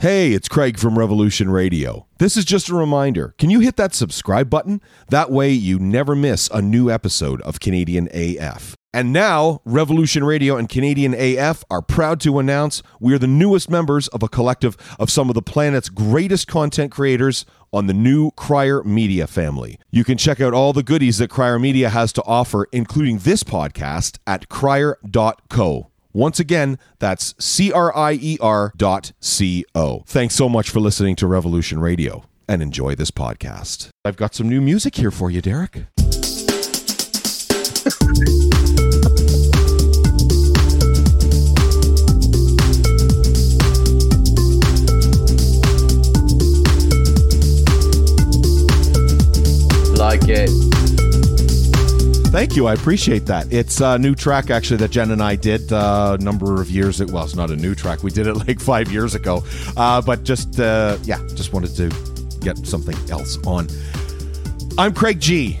Hey, it's Craig from Revolution Radio. This is just a reminder. Can you hit that subscribe button? That way you never miss a new episode of Canadian AF. And now, Revolution Radio and Canadian AF are proud to announce we are the newest members of a collective of some of the planet's greatest content creators on the new Crier Media family. You can check out all the goodies that Crier Media has to offer, including this podcast, at crier.co. Once again, that's C R I E R dot C O. Thanks so much for listening to Revolution Radio and enjoy this podcast. I've got some new music here for you, Derek. Like it. Thank you. I appreciate that. It's a new track, actually, that Jen and I did uh, a number of years ago. Well, it's not a new track. We did it like five years ago. Uh, but just, uh, yeah, just wanted to get something else on. I'm Craig G.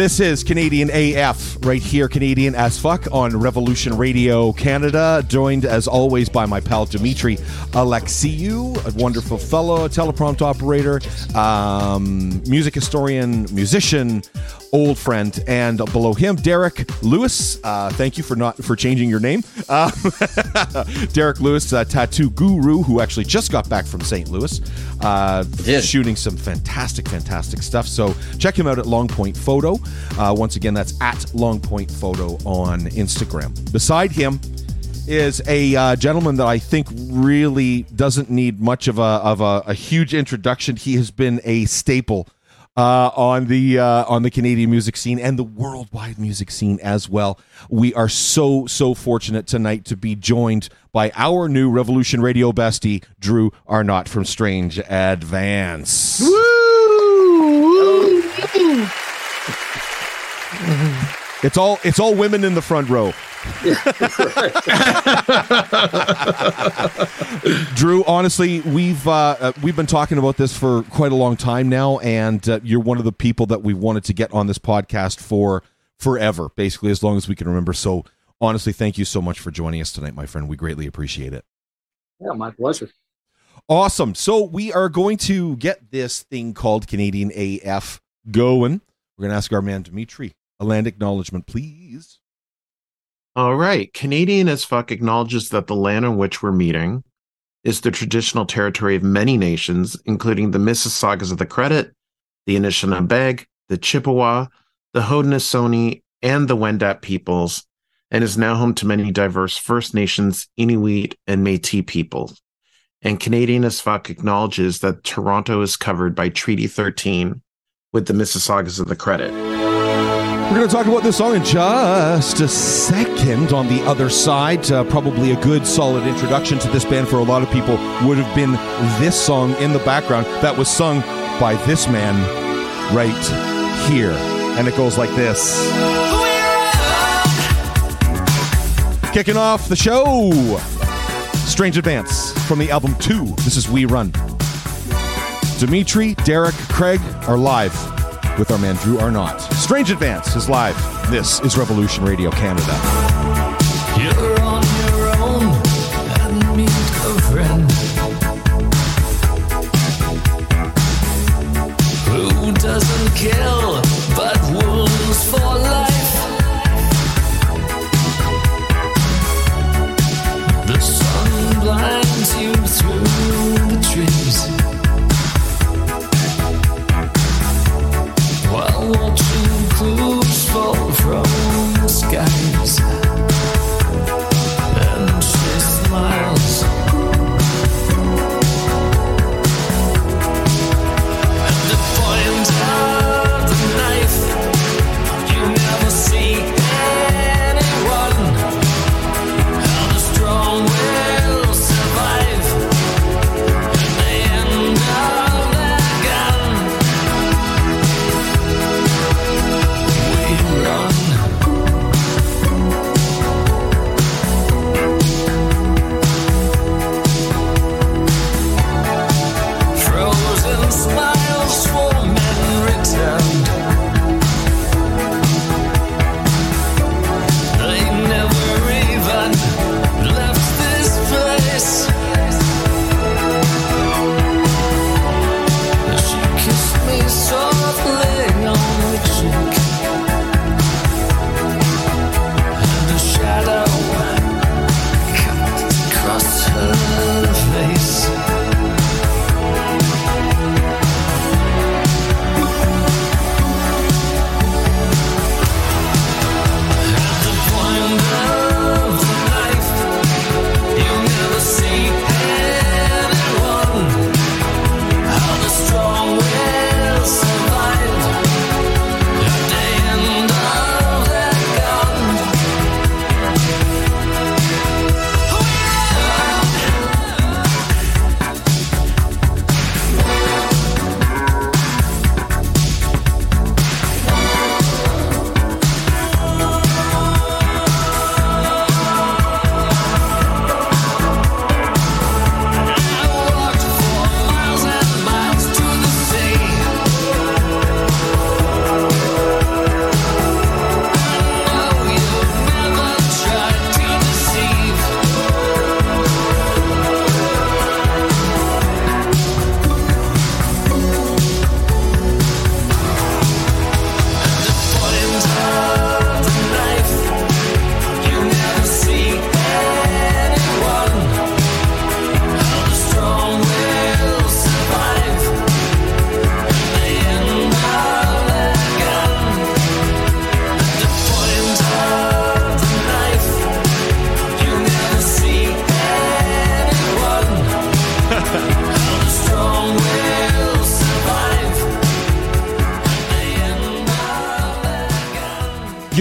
This is Canadian AF, right here, Canadian as fuck, on Revolution Radio Canada. Joined as always by my pal Dimitri Alexiou, a wonderful fellow, teleprompt operator, um, music historian, musician, old friend, and below him, Derek Lewis. Uh, thank you for not for changing your name, uh, Derek Lewis, tattoo guru, who actually just got back from St. Louis, uh, shooting some fantastic, fantastic stuff. So check him out at Long Point Photo. Uh, once again, that's at Long Point Photo on Instagram. Beside him is a uh, gentleman that I think really doesn't need much of a of a, a huge introduction. He has been a staple uh, on the uh, on the Canadian music scene and the worldwide music scene as well. We are so so fortunate tonight to be joined by our new Revolution Radio bestie, Drew Arnott from Strange Advance. It's all it's all women in the front row. Drew, honestly, we've uh, uh, we've been talking about this for quite a long time now, and uh, you're one of the people that we wanted to get on this podcast for forever, basically as long as we can remember. So, honestly, thank you so much for joining us tonight, my friend. We greatly appreciate it. Yeah, my pleasure. Awesome. So we are going to get this thing called Canadian AF going. We're going to ask our man Dimitri a land acknowledgement, please. All right. Canadian as fuck acknowledges that the land on which we're meeting is the traditional territory of many nations, including the Mississaugas of the Credit, the Anishinaabe, the Chippewa, the Haudenosaunee, and the Wendat peoples, and is now home to many diverse First Nations, Inuit, and Métis peoples. And Canadian as fuck acknowledges that Toronto is covered by Treaty 13 with the Mississaugas of the Credit. We're going to talk about this song in just a second. On the other side, uh, probably a good, solid introduction to this band for a lot of people would have been this song in the background that was sung by this man right here. And it goes like this. Kicking off the show, Strange Advance from the album 2. This is We Run. Dimitri, Derek, Craig are live with our man Drew Arnott. Strange Advance is live. This is Revolution Radio Canada.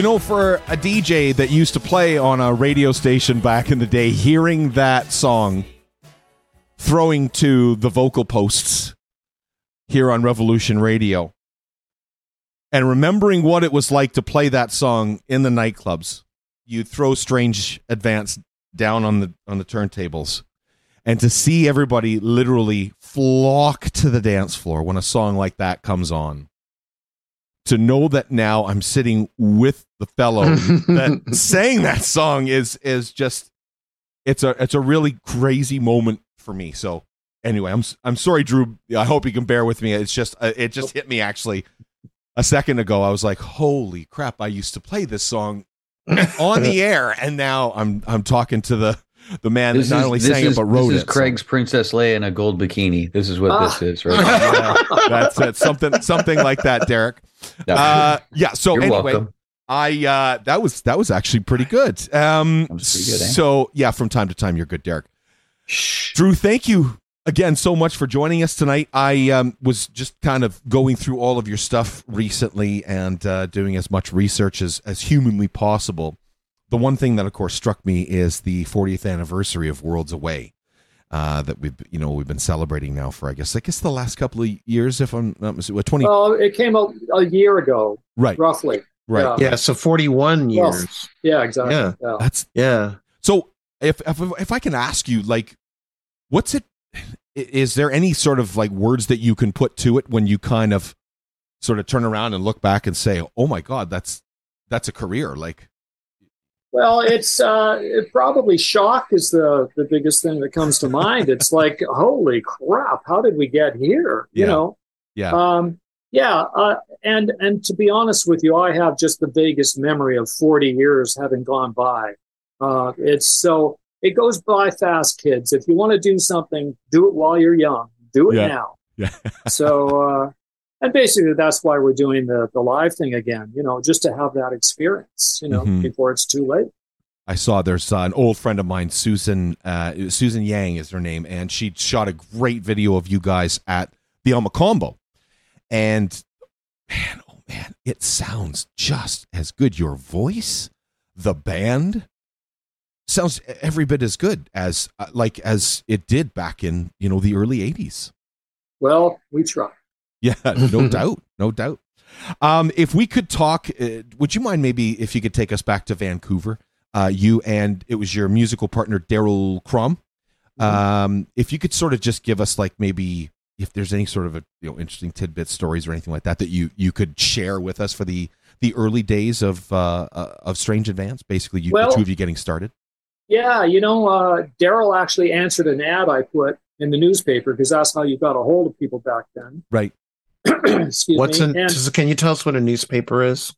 Know, for a DJ that used to play on a radio station back in the day, hearing that song throwing to the vocal posts here on Revolution Radio and remembering what it was like to play that song in the nightclubs, you throw Strange Advance down on the on the turntables and to see everybody literally flock to the dance floor when a song like that comes on to know that now I'm sitting with the fellow that sang that song is is just it's a it's a really crazy moment for me. So anyway, I'm I'm sorry, Drew. I hope you can bear with me. It's just uh, it just hit me actually a second ago. I was like, holy crap! I used to play this song on the air, and now I'm I'm talking to the the man This that not is, only this sang is, it but wrote this is it. Craig's Princess Leia in a gold bikini. This is what Ah. this is, right? Yeah, that's it. Something something like that, Derek. Uh, yeah. So You're anyway, welcome. I uh, that was that was actually pretty good. Um, pretty good, eh? So yeah, from time to time, you're good, Derek. Drew, thank you again so much for joining us tonight. I um, was just kind of going through all of your stuff recently and uh, doing as much research as as humanly possible. The one thing that, of course, struck me is the 40th anniversary of Worlds Away. Uh, that we've you know we've been celebrating now for I guess I guess the last couple of years if I'm not mistaken. What, Twenty Well, it came out a year ago, right roughly. right yeah. yeah, so 41 Well, years. Yeah, exactly. Yeah. Yeah. that's Yeah. So if if if I can ask you, like, what's it? Is there any sort of like words that you can put to it when you kind of sort of turn around and look back and say, "Oh my God, that's that's a career." Like, Well, it's uh, it probably shock is the the biggest thing that comes to mind. It's like, holy crap, how did we get here? You know. yeah, Um, yeah, uh, and and to be honest with you, I have just the vaguest memory of 40 years having gone by. Uh, it's so it goes by fast, kids. If you want to do something, do it while you're young. Do it Yeah. now. yeah, So, uh, and basically, that's why we're doing the the live thing again. You know, just to have that experience. You know, Mhm. before it's too late. I saw there's uh, an old friend of mine, Susan uh, Susan Yang is her name, and she shot a great video of you guys at the Alma Combo, and man, oh man, it sounds just as good. Your voice, the band, sounds every bit as good as uh, like as it did back in you know the early '80s. Well, we try. Yeah, no doubt, no doubt. Um, if we could talk, uh, would you mind maybe if you could take us back to Vancouver? Uh, you and it was your musical partner Daryl Crum. Um, if you could sort of just give us like maybe if there's any sort of a you know interesting tidbit stories or anything like that that you you could share with us for the the early days of uh, uh of Strange Advance, basically you Well- the two of you getting started. Yeah, you know, uh, Daryl actually answered an ad I put in the newspaper because that's how you got a hold of people back then. Right. Excuse What's me. an, can you tell us what a newspaper is?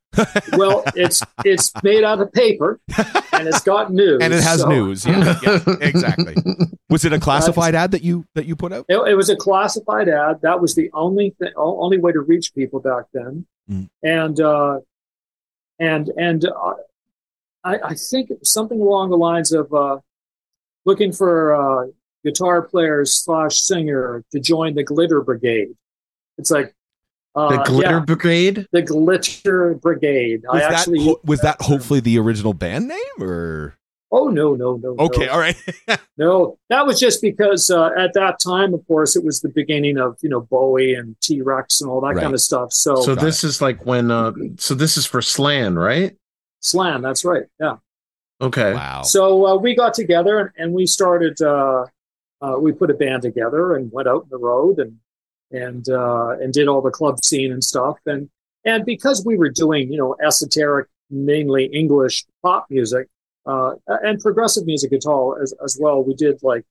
well, it's it's made out of paper and it's got news. And it has so- news. Yeah, yeah, exactly. Was it a classified ad that you that you put out? It, it was a classified ad. That was the only thing, only way to reach people back then. Mm. And uh, and and uh, I, I think it was something along the lines of uh, looking for uh, guitar players slash singer to join the Glitter Brigade. It's like uh, the Glitter yeah, Brigade? the Glitter Brigade. Was I that actually ho- was that hopefully the original band name or Oh no no no. no. okay? All right. No, that was just because uh, at that time, of course, it was the beginning of you know Bowie and T Rex and all that Right. kind of stuff. So, so this is like when uh so this is for Slan, right? Slan, that's right. Yeah. Okay. wow. So uh, we got together and, and we started. Uh, uh, we put a band together and went out on the road and and uh, and did all the club scene and stuff. And and because we were doing you know esoteric, mainly English pop music uh, and progressive music at all as as well, we did like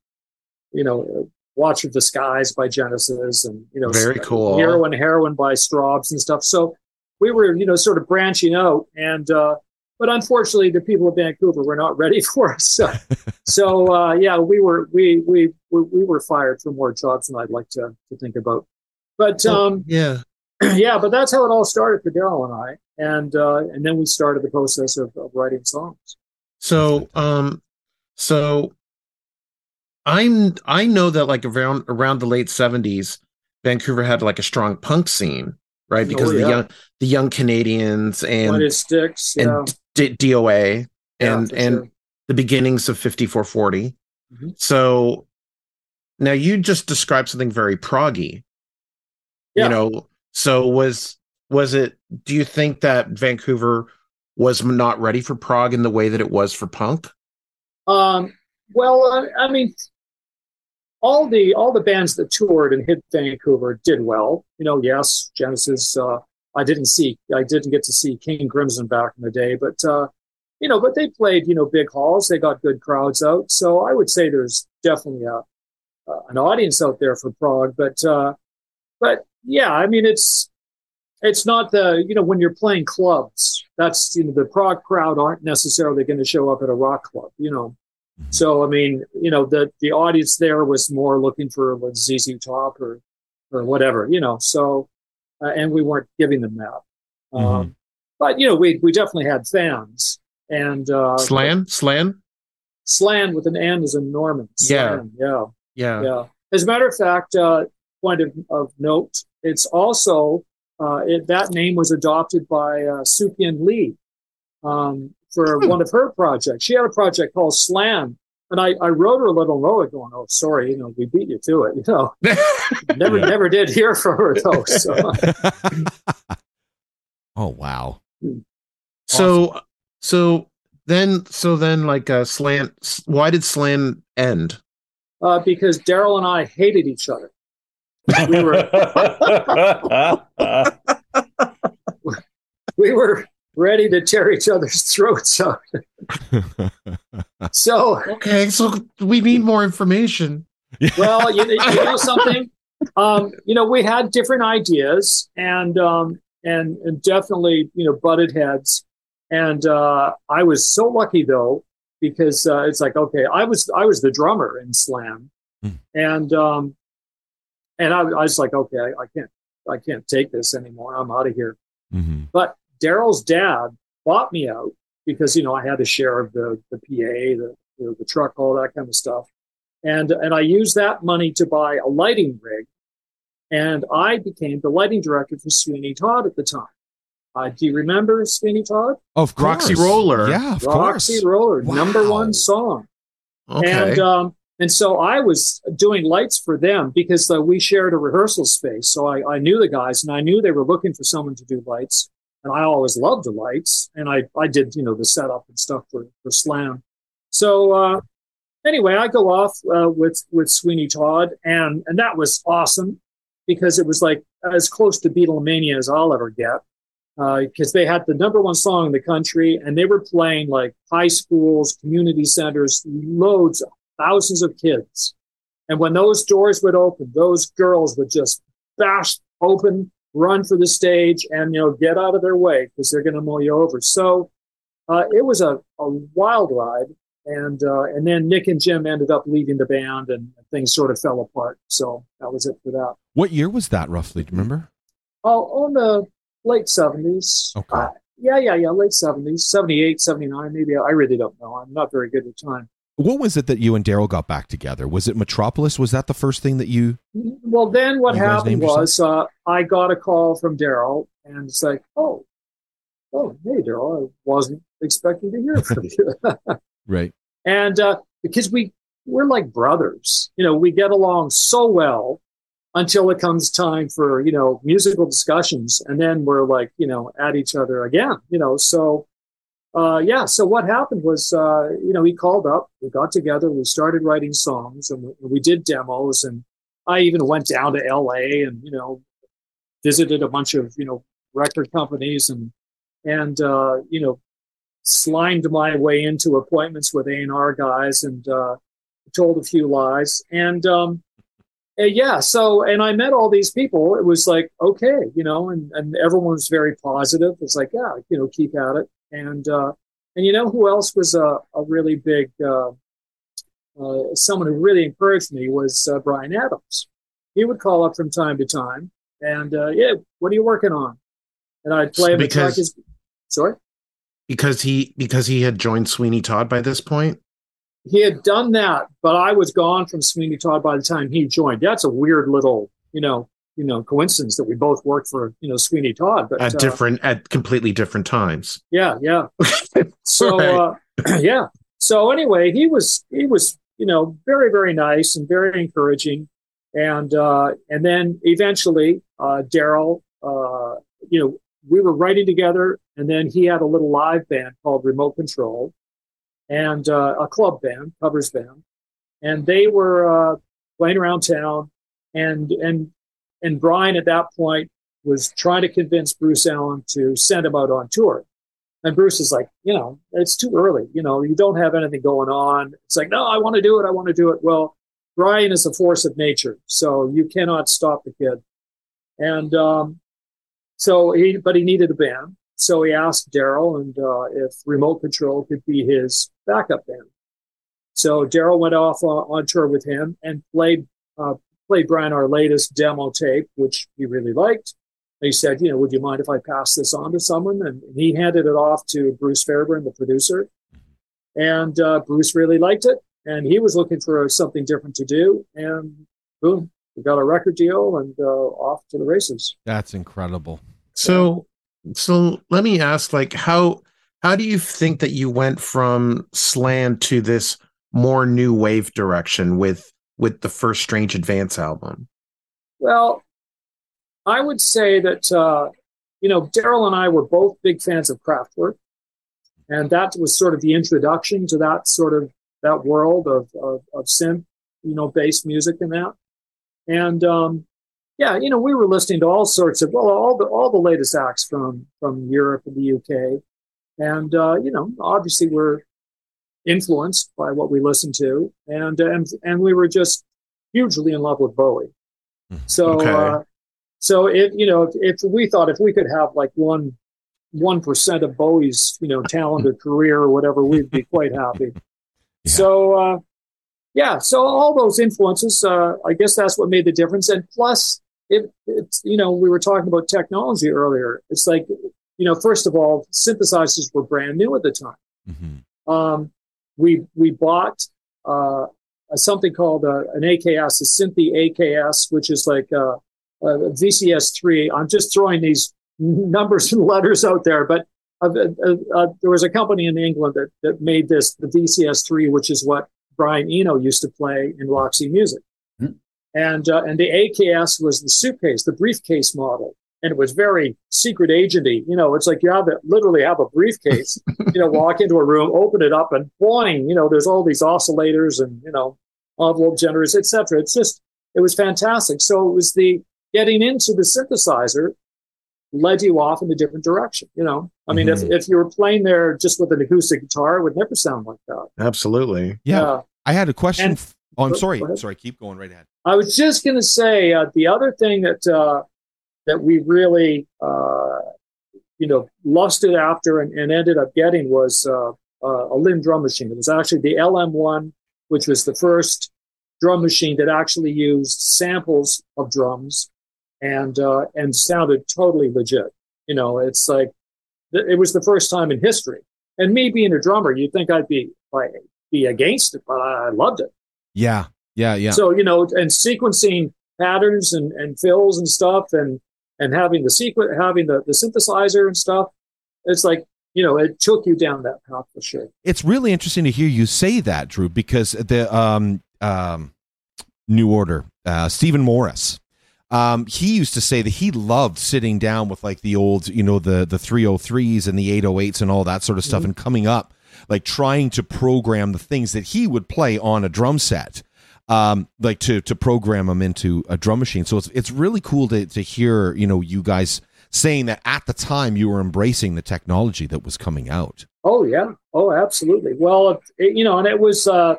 you know. Watcher of the Skies by Genesis, and you know, Very cool. Hero and Heroine by Strawbs and stuff. So we were, you know, sort of branching out, and uh, but unfortunately, the people of Vancouver were not ready for us. So, so uh, yeah, we were we, we we we were fired for more jobs than I'd like to to think about. But um, Yeah. yeah, but that's how it all started for Daryl and I, and uh, and then we started the process of, of writing songs. So um so I'm I know that like around around the late 70s Vancouver had like a strong punk scene. right? Because Oh, of the young the young Canadians and Sticks. Yeah. and D- DOA and and sure. the beginnings of 5440. Mhm. So now you just described something very proggy. Yeah. You know, so was was it do you think that Vancouver was not ready for prog in the way that it was for punk? Um, well, I, I mean, all the all the bands that toured and hit Vancouver did well. You know, yes, Genesis. Uh, I didn't see, I didn't get to see King Crimson back in the day, but uh, you know, but they played, you know, big halls. They got good crowds out. So I would say there's definitely a uh, an audience out there for prog. But uh, but yeah, I mean, it's it's not the you know when you're playing clubs. That's you know the prog crowd aren't necessarily going to show up at a rock club. You know. So I mean, you know, the the audience there was more looking for a ZZ Top or or whatever, you know. So, uh, and we weren't giving them that. Um, but you know, we we definitely had fans and uh, Slan? Slan? Slan with an N is in Norman. Yeah. Slan, yeah, Yeah. yeah. As a matter of fact, uh, point of, of note, it's also uh, it, that name was adopted by uh, Sook-Yin Lee um, for Hmm. one of her projects. She had a project called Slan, and I, I wrote her a little note going, "Oh, sorry, you know, we beat you to it. You know, never Yeah. never did hear from her though." So, oh wow. so so then so then like uh slant why did slan end? uh, because Daryl and I hated each other. We were we were ready to tear each other's throats out. So Okay, so we need more information. well, you, you know something. Um, you know, we had different ideas, and um, and and definitely, you know, butted heads. And uh, I was so lucky though, because uh, it's like, okay, I was I was the drummer in Slan, Hmm. and um, and I, I was like, okay, I, I can't I can't take this anymore. I'm out of here. Mhm. But Daryl's dad bought me out because you know I had a share of the the PA, the you know, the truck, all that kind of stuff, and and I used that money to buy a lighting rig, and I became the lighting director for Sweeney Todd at the time. Uh, do you remember Sweeney Todd? Of course. Roxy Roller. Yeah, of Roxy course. Roller, number one song. Okay. And um, and so I was doing lights for them because uh, we shared a rehearsal space. So I, I knew the guys, and I knew they were looking for someone to do lights. And I always loved the lights, and I I did you know the setup and stuff for for Slan. So uh, anyway, I go off uh, with with Sweeney Todd, and and that was awesome because it was like as close to Beatlemania as I'll ever get because they had the number one song in the country and they were playing like high schools, community centers, loads, thousands of kids. And when those doors would open, those girls would just bash open, run for the stage, and you know get out of their way because they're going to mow you over. So uh, it was a, a wild ride, and uh, and then Nick and Jim ended up leaving the band, and things sort of fell apart. So that was it for that. What year was that roughly? Do you remember? Oh, on the late 70s. Okay. Uh, yeah, yeah, yeah, late 70s, 78, 79, maybe. I really don't know. I'm not very good at time. What was it that you and Daryl got back together? Was it Metropolis? Was that the first thing that you? Well, then what happened was uh, I got a call from Daryl, and it's like, oh, oh, hey, Daryl, I wasn't expecting to hear from you. Right. and uh, because we we're like brothers, you know, we get along so well until it comes time for you know musical discussions, and then we're like you know at each other again, you know. So uh, yeah, so what happened was uh, you know he called up, we got together, we started writing songs, and we, we did demos, and I even went down to L.A. and you know visited a bunch of you know record companies and and uh, you know slimed my way into appointments with A&R guys and uh, told a few lies. And um, uh, yeah, so, and I met all these people. It was like, okay, you know, and, and everyone was very positive. It's like, yeah, you know, keep at it. And, uh, and you know who else was a, a really big, uh, uh, someone who really encouraged me was uh, Bryan Adams. He would call up from time to time and, uh, yeah, what are you working on? And I'd play him. Because- His, sorry? because he because he had joined Sweeney Todd by this point. he had done that, but I was gone from Sweeney Todd by the time he joined. That's a weird little, you know, you know coincidence that we both worked for you know Sweeney Todd, but at uh, different at completely different times. yeah, yeah. So Right. uh, yeah. So anyway, he was he was you know very very nice and very encouraging, and uh, and then eventually uh, Daryl, uh, you know, we were writing together, and then he had a little live band called Remote Control, and uh, a club band, covers band, and they were uh, playing around town, and and and Bryan at that point was trying to convince Bruce Allen to send him out on tour. And Bruce is like, you know, it's too early. You know, you don't have anything going on. It's like, no, I want to do it. I want to do it. Well, Bryan is a force of nature, so you cannot stop the kid. And um, so he, but he needed a band. So he asked Daryl and uh, if Remote Control could be his backup band. So Daryl went off on, on tour with him and played uh, played Bryan our latest demo tape, which he really liked. He said, you know, would you mind if I pass this on to someone? And he handed it off to Bruce Fairbairn, the producer. And uh, Bruce really liked it. And he was looking for something different to do. And boom, we got a record deal and uh, off to the races. That's incredible. So so let me ask like how how do you think that you went from slan to this more new wave direction with with the first Strange Advance album? Well, I would say that, uh, you know, Daryl and I were both big fans of Kraftwerk. And that was sort of the introduction to that sort of that world of, of, of synth, you know, bass music and that. And, um, yeah, you know, we were listening to all sorts of, well, all the, all the latest acts from, from Europe and the UK. And, uh, you know, obviously we're influenced by what we listened to. And, and, and we were just hugely in love with Bowie. So, Okay. uh, so if you know, if, if we thought if we could have like one one percent of Bowie's you know talent or career or whatever, we'd be quite happy. Yeah. So, uh, yeah, so all those influences, uh, I guess that's what made the difference. And plus, it, it's you know, we were talking about technology earlier. It's like you know, first of all, synthesizers were brand new at the time Mhm. um, we we bought uh, a- something called uh, an AKS, a Synthi AKS, which is like uh, a VCS3. I'm just throwing these numbers and letters out there, but uh, uh, uh, there was a company in England that, that made this, the VCS3, which is what Brian Eno used to play in Roxy Music. Hmm. And uh, and the AKS was the suitcase, the briefcase model, and it was very secret agenty. You know, it's like you have to literally have a briefcase. you know, walk into a room, open it up, and boing, you know, there's all these oscillators and you know envelope generators, etc. It's just it was fantastic. So it was the getting into the synthesizer led you off in a different direction. You know, I mean, Mhm. if if you were playing there just with an acoustic guitar, it would never sound like that. Absolutely. Yeah. Uh, I had a question. And- oh, I'm sorry. go ahead. Sorry. Keep going right ahead. I was just going to say uh, the other thing that uh, that we really uh, you know lusted after and, and ended up getting was uh, uh, a Linn drum machine. It was actually the LM1, which was the first drum machine that actually used samples of drums and uh, and sounded totally legit. You know, it's like th- it was the first time in history. And me being a drummer, you'd think I'd be like be against it, but I loved it. Yeah. Yeah. Yeah. So you know, and sequencing patterns and, and fills and stuff, and and having the sequence, having the, the synthesizer and stuff, it's like you know, it took you down that path for sure. it's really interesting to hear you say that, Drew, because the um, um, New Order, uh, Stephen Morris, um, he used to say that he loved sitting down with like the old, you know, the the 303s and the 808s and all that sort of stuff, and coming up, like trying to program the things that he would play on a drum set. Um, like to to program them into a drum machine. So it's it's really cool to to hear, you know, you guys saying that at the time you were embracing the technology that was coming out. Oh yeah, oh absolutely. Well, it, you know, and it was uh,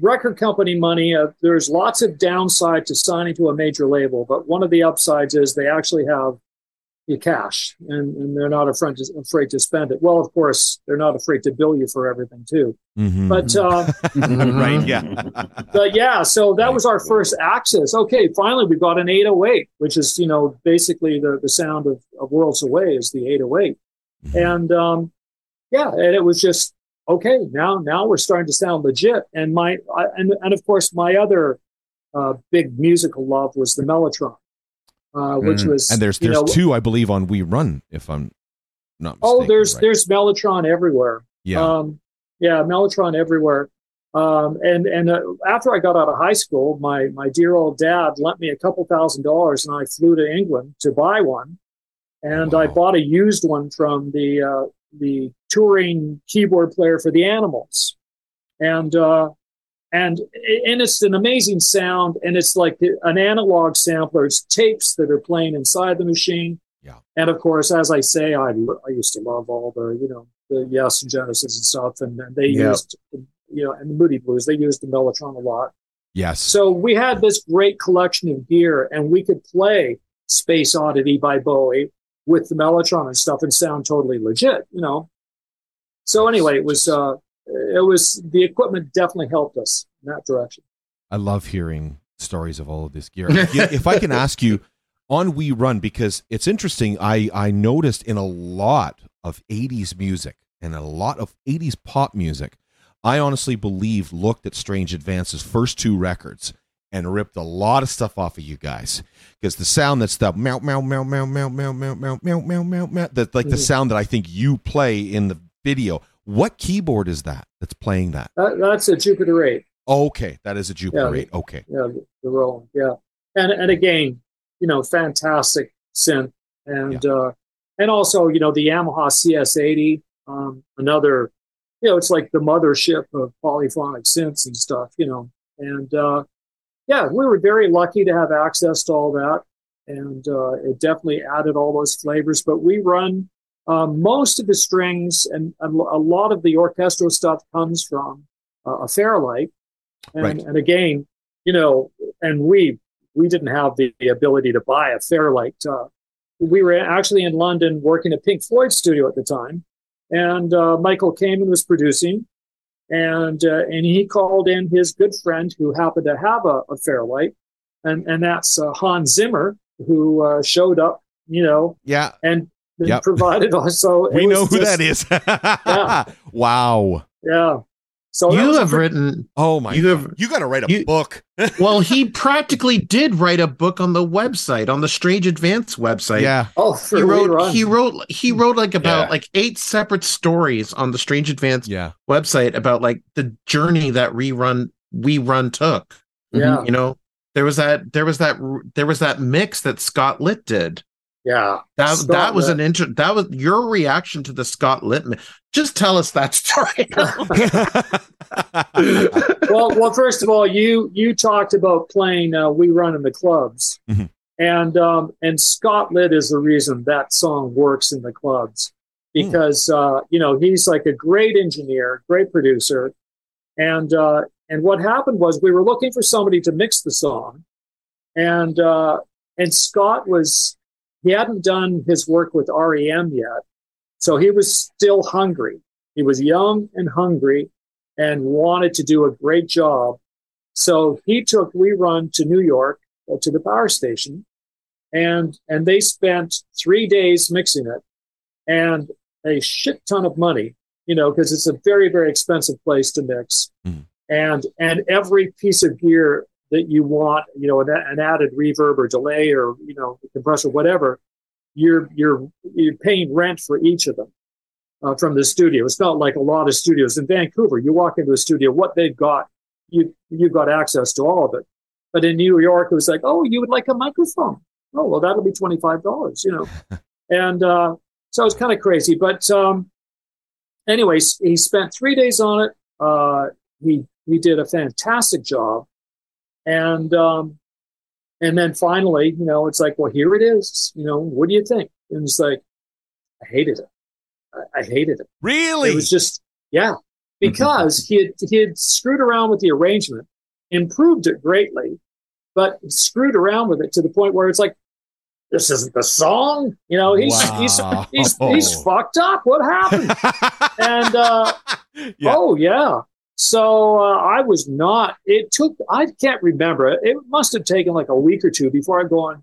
record company money. Uh, there's lots of downside to signing to a major label, but one of the upsides is they actually have your cash, and, and they're not afraid to, afraid to spend it. Well, of course, they're not afraid to bill you for everything too. Mhm. But uh, right, yeah. But yeah, so that was our first access. Okay, finally we got an 808, which is, you know, basically the, the sound of, of Worlds Away is the 808. And um, yeah, and it was just okay. Now, now we're starting to sound legit. And my, I, and, and of course, my other uh, big musical love was the Mellotron. Uh, which Mm. was And there's there's know, two, I believe, on We Run. If I'm not. Oh, there's right? there's Mellotron everywhere. yeah. Um, yeah, Mellotron everywhere. Um, and and uh, after I got out of high school, my my dear old dad lent me a couple thousand dollars, and I flew to England to buy one. And I bought a used one from the uh, the touring keyboard player for the Animals, and uh, and and it's an amazing sound, and it's like the, an analog sampler. It's tapes that are playing inside the machine. Yeah. And of course, as I say, I I used to love all the you know the Yes and Genesis and stuff, and, and they Yeah. used you know and the Moody Blues. They used the Mellotron a lot. yes. So we had this great collection of gear, and we could play Space Oddity by Bowie with the Mellotron and stuff, and sound totally legit, you know. So anyway, it was uh, it was the equipment definitely helped us in that direction. I love hearing stories of all of this gear. If, you- if I can ask you on We Run, because it's interesting, I, I noticed in a lot of 80s music and a lot of 80s pop music, I honestly believe looked at Strange Advance's first two records and ripped a lot of stuff off of you guys because the sound that's the meow meow meow meow meow meow meow meow meow meow meow meow that's like the Mhm. sound that I think you play in the video. What keyboard is that that's playing that? That, that's a Jupiter Eight. Oh, okay, that is a Jupiter Yeah. 8. Okay. yeah, the, the Roland, yeah, and and again, you know, fantastic synth, and uh, and also you know the Yamaha CS80, um, another, you know, it's like the mothership of polyphonic synths and stuff, you know, and uh, yeah, we were very lucky to have access to all that, and uh, it definitely added all those flavors. But we run um, most of the strings and, and a lot of the orchestral stuff comes from uh, a Fairlight, and, Right. and again, you know, and we we didn't have the, the ability to buy a Fairlight. Uh, we were actually in London working at Pink Floyd studio at the time, and uh, Michael Kamen was producing, and uh, and he called in his good friend who happened to have a, a Fairlight, and and that's uh, Hans Zimmer who uh, showed up, you know, Yeah, and, and Yep. provided also. we know who just- that is. Wow. Yeah. So you have pretty- written Oh my You have- You got to write a you- book. well he practically did write a book on the website on the strange advance website yeah. Oh, for he wrote rerun. he wrote he wrote like about Yeah. like eight separate stories on the strange advance Yeah. website about like the journey that rerun we run took Yeah. you know there was that there was that there was that mix that scott litt did Yeah. that Scott that was Litt. an inter that was your reaction to the scott litt mi- just tell us that story well, well, first of all, you you talked about playing uh, "We Run in the Clubs," Mhm. and um, and Scott Litt is the reason that song works in the clubs because uh, you know he's like a great engineer, great producer, and uh, and what happened was we were looking for somebody to mix the song, and uh, and Scott was he hadn't done his work with REM yet, so he was still hungry. He was young and hungry and wanted to do a great job. So he took We Run to New York uh, to the power station, and and they spent three days mixing it, and a shit ton of money, you know, because it's a very very expensive place to mix, Mhm. and and every piece of gear that you want, you know, an, an added reverb or delay or you know compressor, whatever, you're you're you're paying rent for each of them uh, from the studio. It's not like a lot of studios in Vancouver. You walk into a studio, what they've got, you you've got access to all of it. But in New York, it was like, oh, you would like a microphone? Oh, well, that'll be twenty five dollars, you know. and uh, so it's kind of crazy. But um, anyways, he spent three days on it. Uh, he he did a fantastic job, and um, and then finally, you know, it's like, well, here it is. You know, what do you think? And it's like, I hated it. I, I hated it. really? It was just yeah, because he had he had screwed around with the arrangement, improved it greatly, but screwed around with it to the point where it's like, this isn't the song. You know, he's he's Wow. he's he's fucked up. What happened? and uh, Yeah. oh yeah. So uh, I was not. It took. I can't remember. It must have taken like a week or two before I go on.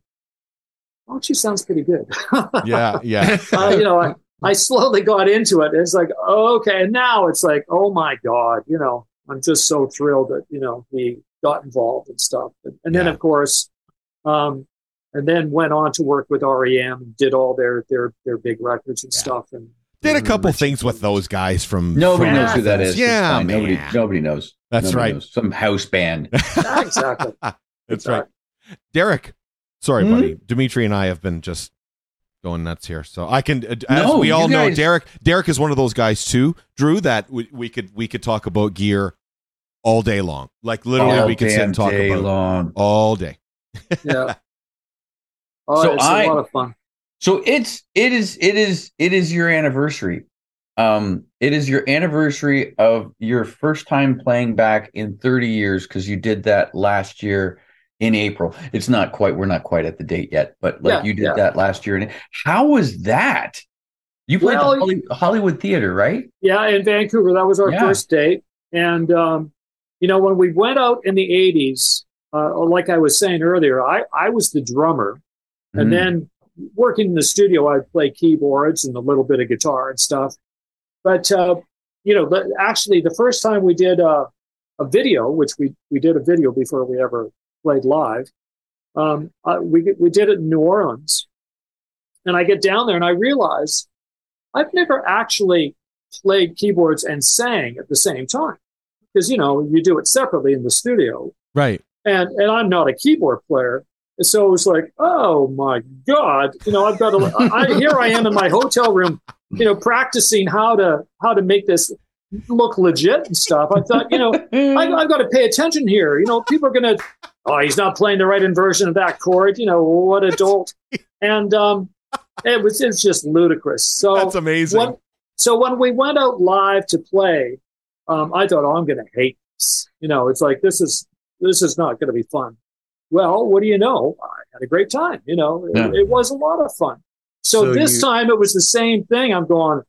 Oh, she sounds pretty good. yeah, yeah. uh, you know, I, I slowly got into it. It's like, okay, and now it's like, oh my god, you know, I'm just so thrilled that you know he got involved and stuff. And, and then Yeah. of course, um, and then went on to work with REM and did all their their their big records and Yeah. stuff. And Did a couple things with those guys from Nobody from knows who that Athens. is. It's Yeah, fine. nobody, nobody knows. That's Nobody right. knows. Some house band. Exactly. That's right. Derek, sorry, Hmm? buddy. Dimitri and I have been just going nuts here. So I can, uh, as No, we you all know, Derek. Derek is one of those guys too, Drew. That we, we could we could talk about gear all day long. Like literally, All we could sit and talk day about long. all day. Yeah. Oh, So it's I- a lot of fun. So it's it is it is it is your anniversary. Um, it is your anniversary of your first time playing back in 30 years because you did that last year in April. It's not quite we're not quite at the date yet, but like Yeah, you did yeah. that last year. And how was that? You played Well, the Holly, Hollywood Theater, right? Yeah, in Vancouver. That was our Yeah. first date. And, um, you know, when we went out in the 80s, uh, like I was saying earlier, I, I was the drummer. And Mhm. then working in the studio, I'd play keyboards and a little bit of guitar and stuff. But, uh, you know, the, actually, the first time we did uh, a video, which we, we did a video before we ever played live, um, uh, we, we did it in New Orleans. And I get down there and I realize I've never actually played keyboards and sang at the same time because you know you do it separately in the studio Right. and and i'm not a keyboard player and so it was like oh my god you know i've got to I, here i am in my hotel room you know practicing how to how to make this look legit and stuff i thought you know I, I've got to pay attention here. You know, people are going to, oh, he's not playing the right inversion of that chord. You know, what adult. And um, it was it's just ludicrous. So That's amazing. when, so when we went out live to play, um, I thought, oh, I'm going to hate this. You know, it's like this is this is not going to be fun. Well, what do you know? I had a great time. You know, it, Yeah. it was a lot of fun. So, So this you- time it was the same thing. I'm going,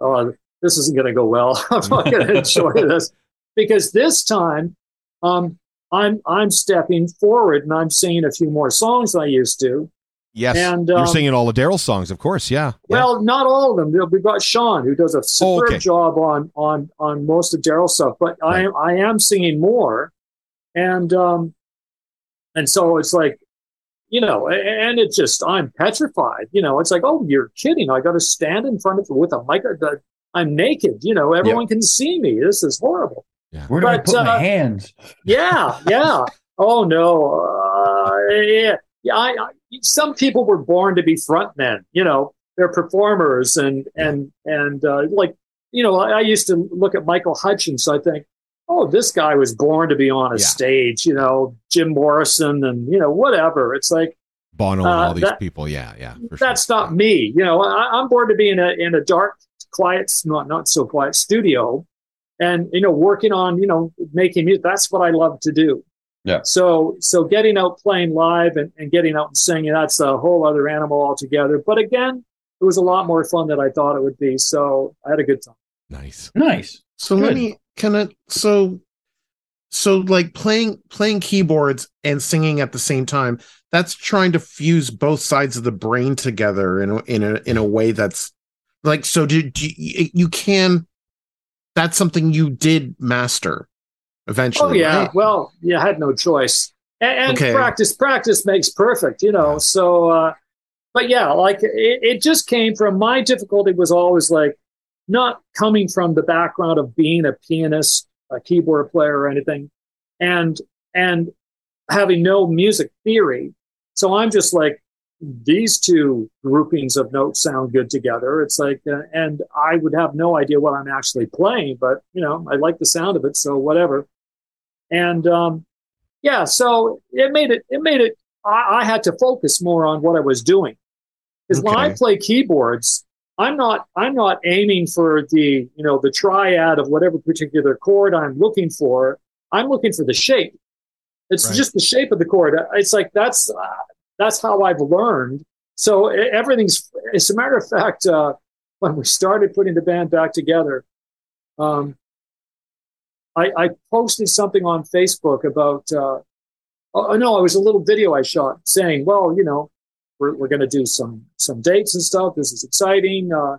oh, this isn't going to go well. I'm not going to enjoy this because this time, um, I'm I'm stepping forward and I'm singing a few more songs than I used to. yes. and, You're um, singing all of Daryl's songs, of course. Yeah. yeah. Well, not all of them. We've got Sean who does a superb Oh, okay. job on on on most of Daryl's stuff, but I am I am singing more, and um, and so it's like, you know, and it's just I'm petrified. You know, it's like, oh, you're kidding! I got to stand in front of with a mic. I'm naked. You know, everyone can see me. This is horrible. Where do I but, put my uh, hands? Yeah, yeah. oh no, uh, yeah, yeah. I, I, some people were born to be front men. You know, they're performers, and and and uh, like you know, I, I used to look at Michael Hutchence. I think, oh, this guy was born to be on a Yeah. stage. You know, Jim Morrison, and you know, whatever. It's like Bono and uh, all these that- people. Yeah. Yeah. for sure. that's not me. You know, I, I'm born to be in a in a dark, quiet, not not so quiet studio, and you know, working on you know making music. That's what I love to do. Yeah. So so getting out playing live and, and getting out and singing that's a whole other animal altogether. But again, it was a lot more fun than I thought it would be. So I had a good time. nice. Nice. So let me can I so so like playing playing keyboards and singing at the same time. That's trying to fuse both sides of the brain together in a, in a in a way that's like so. Do, do you, you can? That's something you did master eventually. Oh yeah. right? Well, yeah, had no choice. And, and Okay. practice, practice makes perfect, you know. So, uh, but yeah, like it, it just came from my difficulty was always like not coming from the background of being a pianist, a keyboard player, or anything, and and having no music theory. So I'm just like these two groupings of notes sound good together. It's like, uh, and I would have no idea what I'm actually playing, but you know, I like the sound of it, so whatever. And um, yeah, so it made it. It made it. I, I had to focus more on what I was doing because when I play keyboards, I'm not. I'm not aiming for the you know the triad of whatever particular chord I'm looking for. I'm looking for the shape. It's Right. just the shape of the chord. It's like that's uh, that's how I've learned. So everything's. As a matter of fact, uh, when we started putting the band back together, um, I, I posted something on Facebook about. Uh, oh no, it was a little video I shot saying, "Well, you know, we're we're going to do some some dates and stuff. This is exciting. Uh,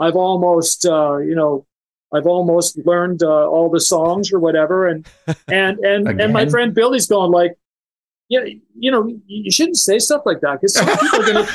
I've almost, uh, you know, I've almost learned uh, all the songs or whatever." And and and and my friend Billy's going like, you know, you know, you shouldn't say stuff like that because some people are gonna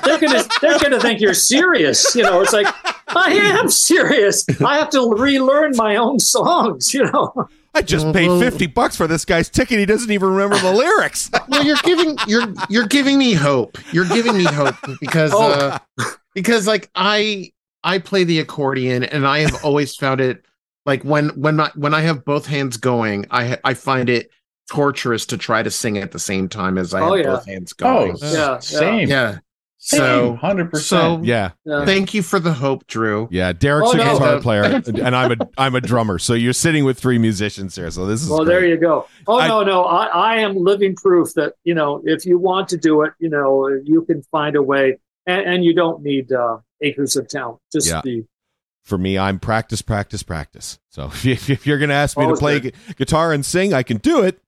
they're gonna they're gonna think you're serious. You know, it's like I am serious. I have to relearn my own songs. You know. I just paid 50 bucks for this guy's ticket. He doesn't even remember the lyrics. well, you're giving you're you're giving me hope. You're giving me hope because Oh. uh, because like I I play the accordion and I have always found it like when when my when I have both hands going, I I find it torturous to try to sing at the same time as I Oh, have yeah. both hands Oh, going. Yeah, yeah. same. yeah. Same. So hundred so percent. yeah. Yeah. thank you for the hope, Drew. Yeah. Derek's Oh, a no. guitar player and I'm a I'm a drummer. So you're sitting with three musicians here. So this is Well, great. there you go. Oh I- no, no, I, I am living proof that you know if you want to do it, you know you can find a way, and, and you don't need uh, acres of talent. Just Yeah. the For me, I'm practice, practice, practice. So if, if you're going to ask me to play gu- guitar and sing, I can do it.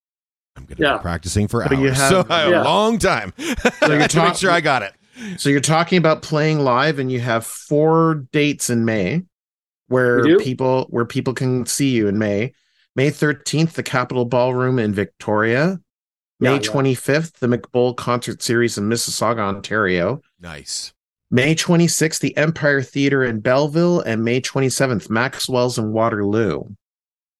I'm going to Yeah. be practicing for So hours. you have- so a long time you're to make sure I got it. So you're talking about playing live, and you have four dates in May where people where people can see you in May. May 13th, the Capital Ballroom in Victoria. May Yeah, yeah. 25th, the McBowl Concert Series in Mississauga, Ontario. Nice. May 26th, the Empire Theater in Belleville, and May 27th, Maxwell's in Waterloo.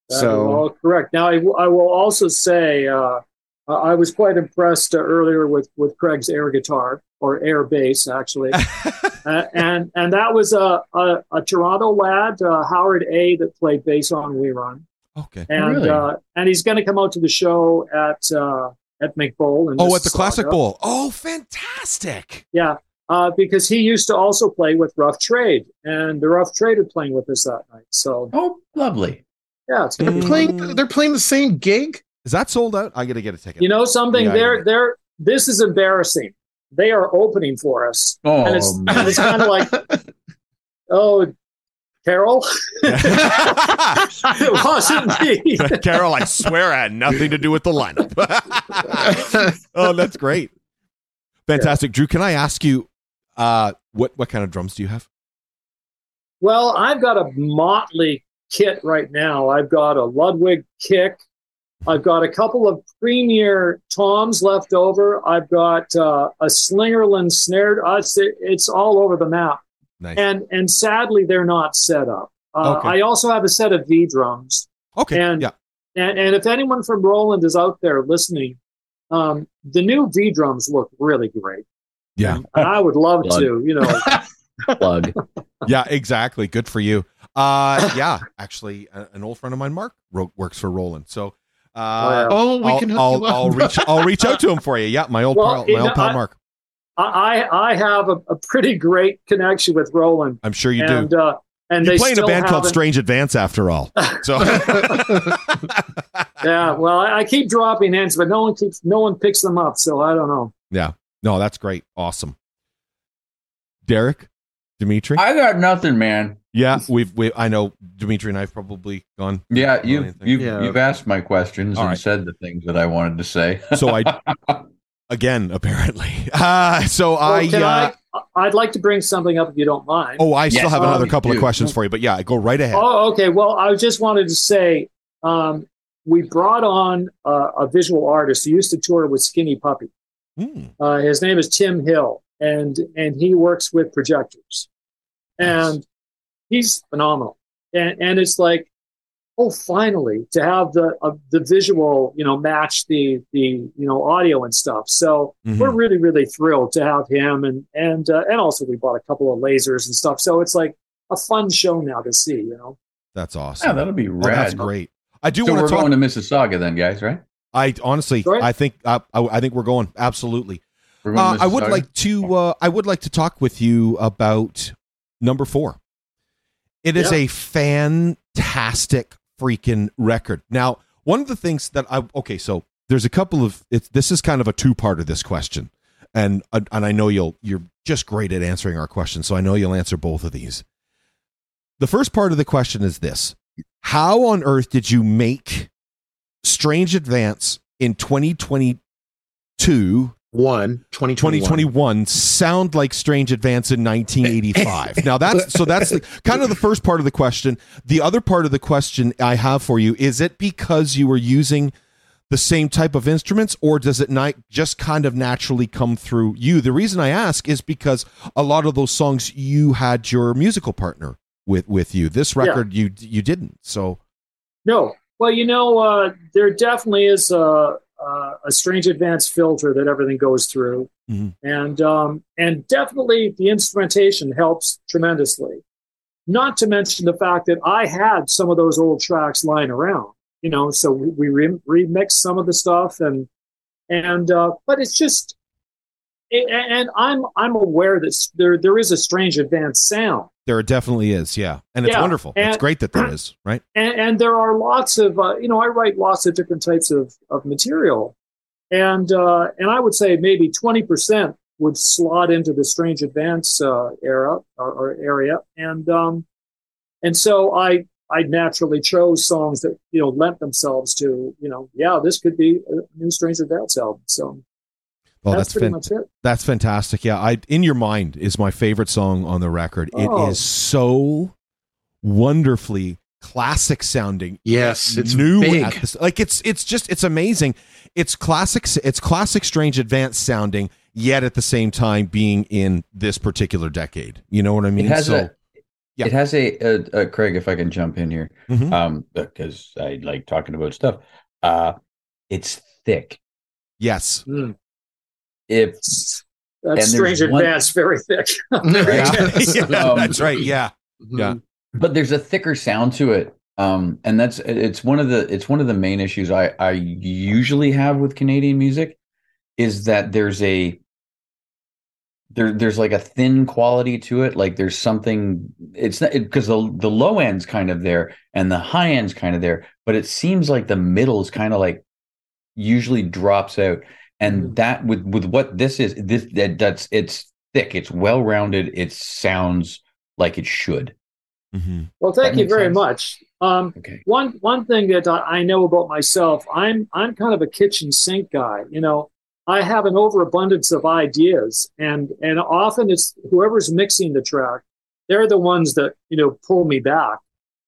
That so all correct. Now, I, w- I will also say uh, uh, I was quite impressed uh, earlier with, with Craig's air guitar or air base actually, uh, and and that was a a, a Toronto lad, uh, Howard Ayee, that played bass on We Run, Okay. and Really? uh, and he's going to come out to the show at uh, at McBowl. in Oh, at the Classic Bowl. Oh, fantastic. Yeah, uh, because he used to also play with Rough Trade, and the Rough Trade are playing with us that night. So Oh, lovely. yeah, it's they're be playing they're playing the same gig. Is that sold out? I got to get a ticket. You know something? Yeah, I they're they're this is embarrassing. They are opening for us. Oh, And it's, and it's kind of like, oh, Carol, it wasn't me. Carol, I swear I had nothing to do with the lineup. oh, that's great. Fantastic. Drew, can I ask you uh, what, what kind of drums do you have? well, I've got a motley kit right now. I've got a Ludwig kick. I've got a couple of premier toms left over. I've got uh, a Slingerland snare. Uh, it's, it's all over the map. Nice. And and sadly, they're not set up. Uh, Okay. I also have a set of V drums. Okay. and- yeah. And, and if anyone from Roland is out there listening, um, the new V drums look really great. Yeah. And I would love Plug. to, you know. plug. Yeah, exactly. Good for you. Uh, yeah, actually, an old friend of mine, Mark, wrote, works for Roland. So, uh, Oh, we I'll, can hook I'll, you up. I'll reach. I'll reach out to him for you. Yeah, my old Well, pal, my old know, pal I- Mark. I I have a, a pretty great connection with Roland, I'm sure you and do. uh, and You're they playing a band called haven't- Strange Advance, after all. So, Yeah, well, I, I keep dropping hints, but no one keeps no one picks them up, so I don't know. yeah, no, that's great. Awesome. Derek, Dimitri. I got nothing, man. Yeah, we've we. I know Dimitri and I've probably gone. Yeah, you've you've, Yeah. you've asked my questions All and right. said the things that I wanted to say. So I again apparently. Uh, so Well, I. can Uh, I? I'd like to bring something up if you don't mind. oh, I still Yes. have another Um, couple of questions for you, but yeah, go right ahead. Oh, okay. Well, I just wanted to say um, we brought on uh, a visual artist who used to tour with Skinny Puppy. Hmm. Uh, his name is Tim Hill, and and he works with projectors, and he's phenomenal. And and it's like, oh, finally to have the uh, the visual, you know, match the the you know audio and stuff. So Mhm. we're really really thrilled to have him, and and uh, and also we bought a couple of lasers and stuff. So it's like a fun show now to see, you know. That's awesome. Yeah, that'll be Oh, rad. that's great. I do So want we're to talk. going to Mississauga then, guys, right? I honestly, Sorry? I think, uh, I, I think we're going absolutely. We're going Uh, I would like to, uh, I would like to talk with you about number four. It is Yeah. a fantastic freaking record. Now, one of the things that I okay, so there's a couple of it's this is kind of a two part of this question, and and I know you'll you're just great at answering our questions, so I know you'll answer both of these. The first part of the question is this: How on earth did you make Strange Advance in 2022 One, 2021. 2021 sound like Strange Advance in 1985. now that's so that's the, kind of the first part of the question. The other part of the question I have for you is it because you were using the same type of instruments, or does it not just kind of naturally come through you? The reason I ask is because a lot of those songs you had your musical partner with with you. This record you you didn't. So No. Well, you know, uh, there definitely is a, a, a Strange Advance filter that everything goes through, Mhm. and um, and definitely the instrumentation helps tremendously. Not to mention the fact that I had some of those old tracks lying around, you know, so we, we re- remixed some of the stuff, and and uh, but it's just, and I'm I'm aware that there there is a Strange Advance sound. There definitely is, yeah, and it's Yeah, wonderful. it's great that there is, right? and, and there are lots of uh, you know I write lots of different types of, of material, and uh, and I would say maybe twenty percent would slot into the strange advance uh, era or, or area, and um, and so I I naturally chose songs that you know lent themselves to you know yeah this could be a new strange advance album. So Well, that's, that's pretty fan- much it. That's fantastic. Yeah, I in your mind is my favorite song on the record. It Oh. is so wonderfully classic sounding. Yes, it's new big. this- like it's it's just it's amazing. It's classic. It's classic, strange, advanced sounding, yet at the same time being in this particular decade. You know what I mean? it has so a yeah. it has a, a, a Craig if I can jump in here Mhm. um because I like talking about stuff uh it's thick Mm. If Mm-hmm. That's strange one- advance, very thick. yeah, Um, that's right. Yeah, Yeah. but there's a thicker sound to it um and that's it's one of the it's one of the main issues i i usually have with canadian music is that there's a there there's like a thin quality to it like there's something it's not because the the low end's kind of there and the high end's kind of there but it seems like the middle is kind of like usually drops out and Mhm. that with with what this is this that that's it's thick it's well rounded it sounds like it should Mhm. Well, thank That you very sense. much. Um, okay one one thing that I, I know about myself, I'm I'm kind of a kitchen sink guy. You know, I have an overabundance of ideas, and and often it's whoever's mixing the track, they're the ones that you know pull me back.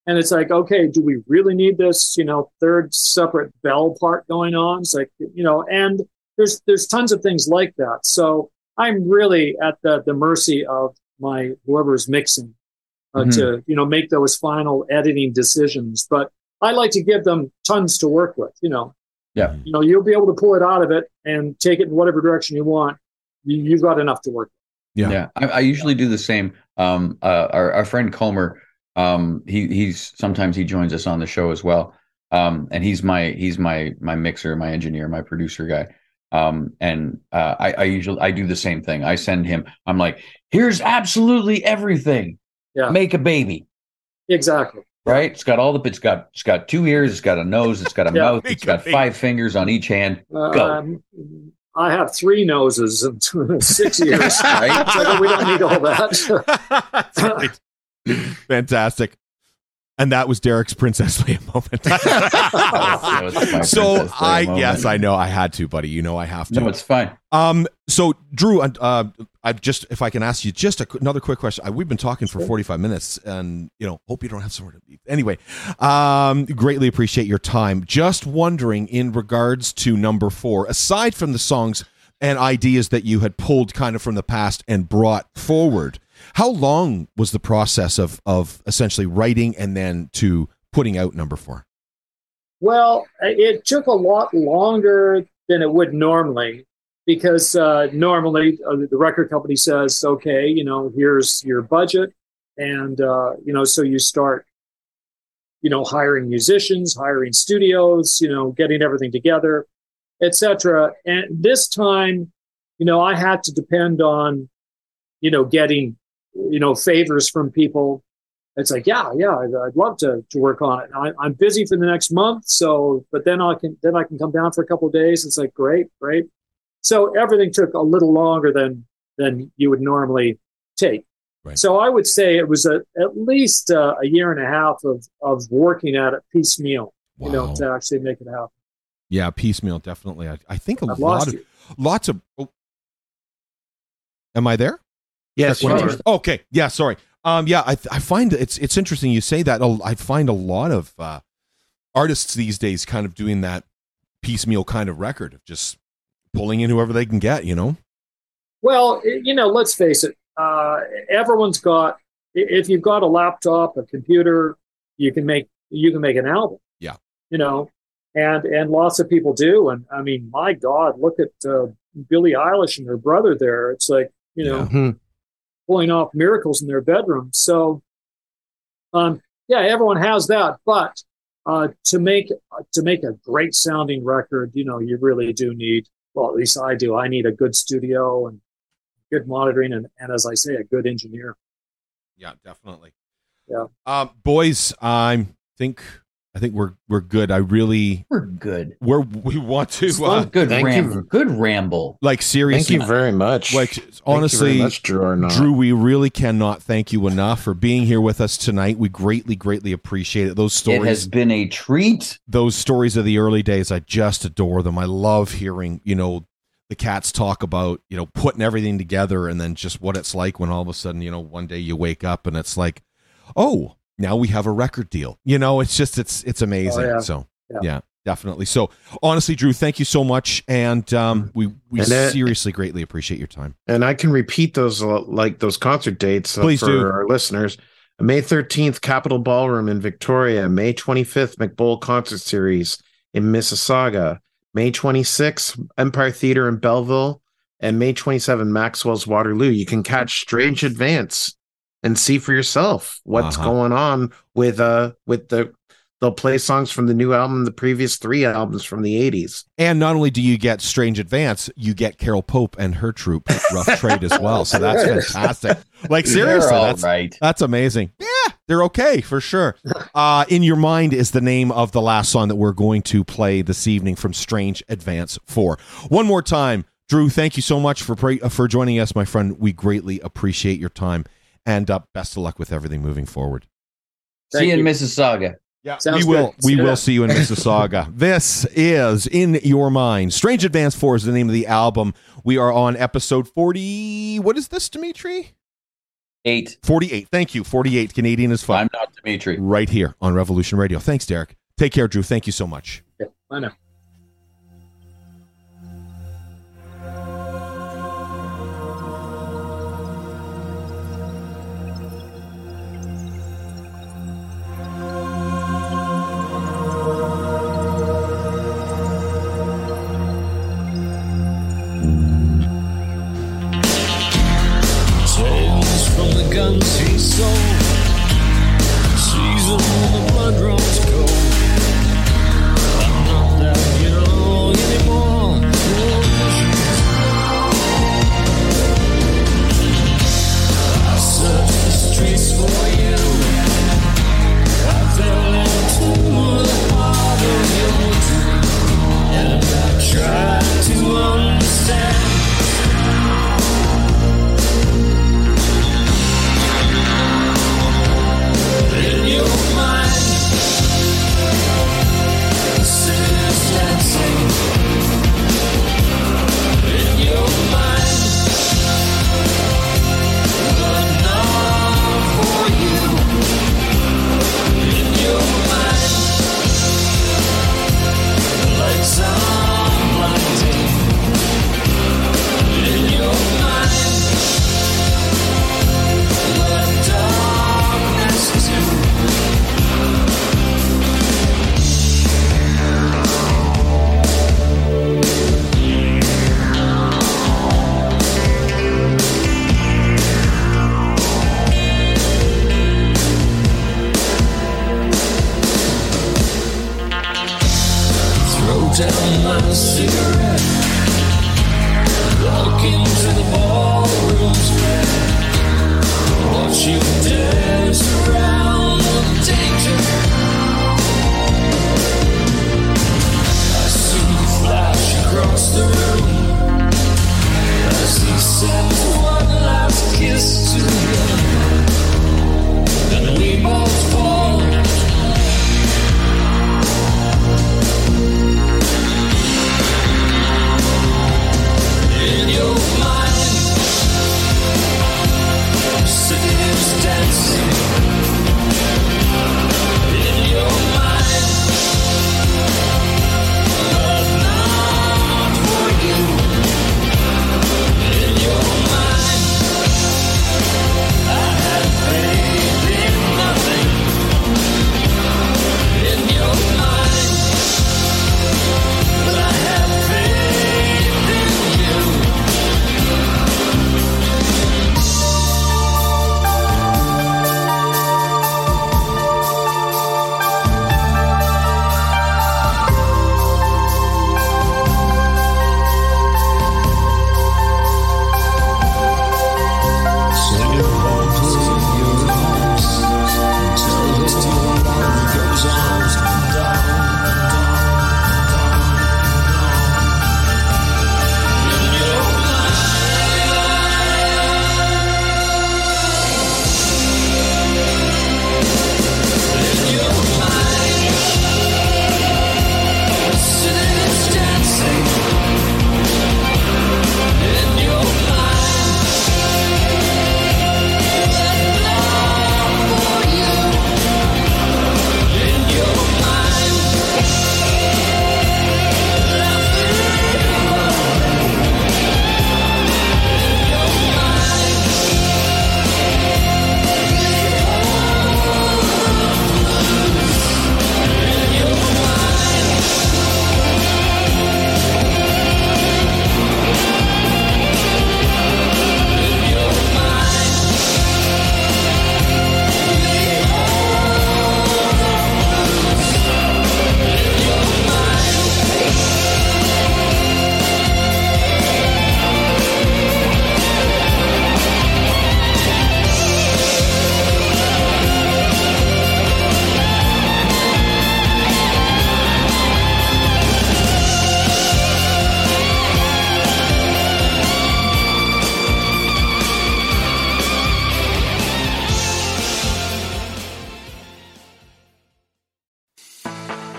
And it's like, okay, do we really need this? You know, third separate bell part going on? It's like, you know, and there's there's tons of things like that. So I'm really at the the mercy of my whoever's mixing uh, Mhm. to you know make those final editing decisions. But I like to give them tons to work with. You know, Yeah. you know, you'll be able to pull it out of it and take it in whatever direction you want. You, you've got enough to work. Yeah. Yeah, I, I usually do the same. Um, uh, our our friend Comer, um, he he's sometimes he joins us on the show as well. Um, and he's my he's my my mixer, my engineer, my producer guy. Um, and uh, I I usually I do the same thing. I send him. I'm like, here's absolutely everything. Yeah. Make a baby. Exactly. Right? It's got all the. It's got it's got two ears. It's got a nose. It's got a Yeah. mouth. Make It's a got baby. five fingers on each hand. Go. Um, I have three noses and six ears. Right? So we don't need all that. Right. Fantastic. And that was Derek's Princess Leia moment. My so I moment. yes, I know I had to, buddy. You know I have to. No, it's fine. Um, so Drew, uh, uh, I just if I can ask you just a, another quick question. I, we've been talking for forty five minutes, and you know, hope you don't have somewhere to be. Anyway, um, greatly appreciate your time. Just wondering, in regards to number four, aside from the songs and ideas that you had pulled kind of from the past and brought forward, how long was the process of of essentially writing and then to putting out number four? Well, it took a lot longer than it would normally because uh, normally uh, the record company says, okay, you know, here's your budget. And, uh, you know, so you start, you know, hiring musicians, hiring studios, you know, getting everything together, etc. And this time, you know, I had to depend on, you know, getting, you know, favors from people it's like, yeah, yeah, I'd, I'd love to to work on it. I, I'm busy for the next month, so but then I can then I can come down for a couple of days. It's like great, great. So everything took a little longer than than you would normally take. Right. So I would say it was a, at least uh, a year and a half of of working at it piecemeal, you know, to actually make it happen. Yeah, piecemeal, definitely. I, I think a I've lot of you. lots of. Oh. Am I there? Yes, you Check Okay. Yeah. Sorry. Um. Yeah. I I find it's it's interesting you say that. I find a lot of uh, artists these days kind of doing that piecemeal kind of record of just pulling in whoever they can get. You know. Well, you know, let's face it. Uh, everyone's got. If you've got a laptop, a computer, you can make you can make an album. Yeah. You know, and and lots of people do. And I mean, my God, look at uh, Billie Eilish and her brother there. It's like you know, Yeah. Pulling off miracles in their bedroom. So, um, yeah, everyone has that, but uh, to make to make a great sounding record, you know, you really do need. Well, at least I do. I need a good studio and good monitoring, and, and as I say, a good engineer. Yeah, definitely. Yeah. Um, boys, I think I think we're we're good. I really We're good. we're we want to uh, good thank you. ramble. Good ramble. like seriously, Thank seriously you very much. like honestly much, Drew Arnott. Drew, we really cannot thank you enough for being here with us tonight. We greatly, greatly appreciate it. Those stories. It stories, has been a treat. those stories of the early days, I just adore them. I love hearing, you know, the cats talk about, you know, putting everything together and then just what it's like when all of a sudden, you know, one day you wake up and it's like, oh, now we have a record deal. You know, it's just it's it's amazing. Oh, yeah. So yeah. Yeah. definitely. So honestly, Drew, thank you so much, and um, we we And, seriously greatly appreciate your time. And I can repeat those uh, like those concert dates uh, Please for do. our listeners. May 13th, Capital Ballroom in Victoria. May 25th, McBowl Concert Series in Mississauga. May 26th, Empire Theater in Belleville. And May 27th, Maxwell's Waterloo. You can catch Strange Advance and see for yourself what's Uh-huh. going on with uh with the they'll play songs from the new album, the previous three albums from the 80s. And not only do you get Strange Advance, you get Carol Pope and her troupe, Rough Trade, as well. So that's fantastic. Like seriously, that's right. that's amazing. Yeah, they're okay for sure. Uh, in your mind is the name of the last song that we're going to play this evening from Strange Advance Four. One more time, Drew. Thank you so much for uh, for joining us, my friend. We greatly appreciate your time, and uh, best of luck with everything moving forward. See you in. Mississauga. Yeah, Sounds we will. good. We See will see you in Mississauga. this is in your mind. Strange Advance Four is the name of the album. We are on episode forty. What is this, Dimitri? Eight. Forty-eight. Thank you. Forty-eight. Canadian is fun. I'm not Dimitri. Right here on Revolution Radio. Thanks, Derek. Take care, Drew. Thank you so much. Yeah, I know.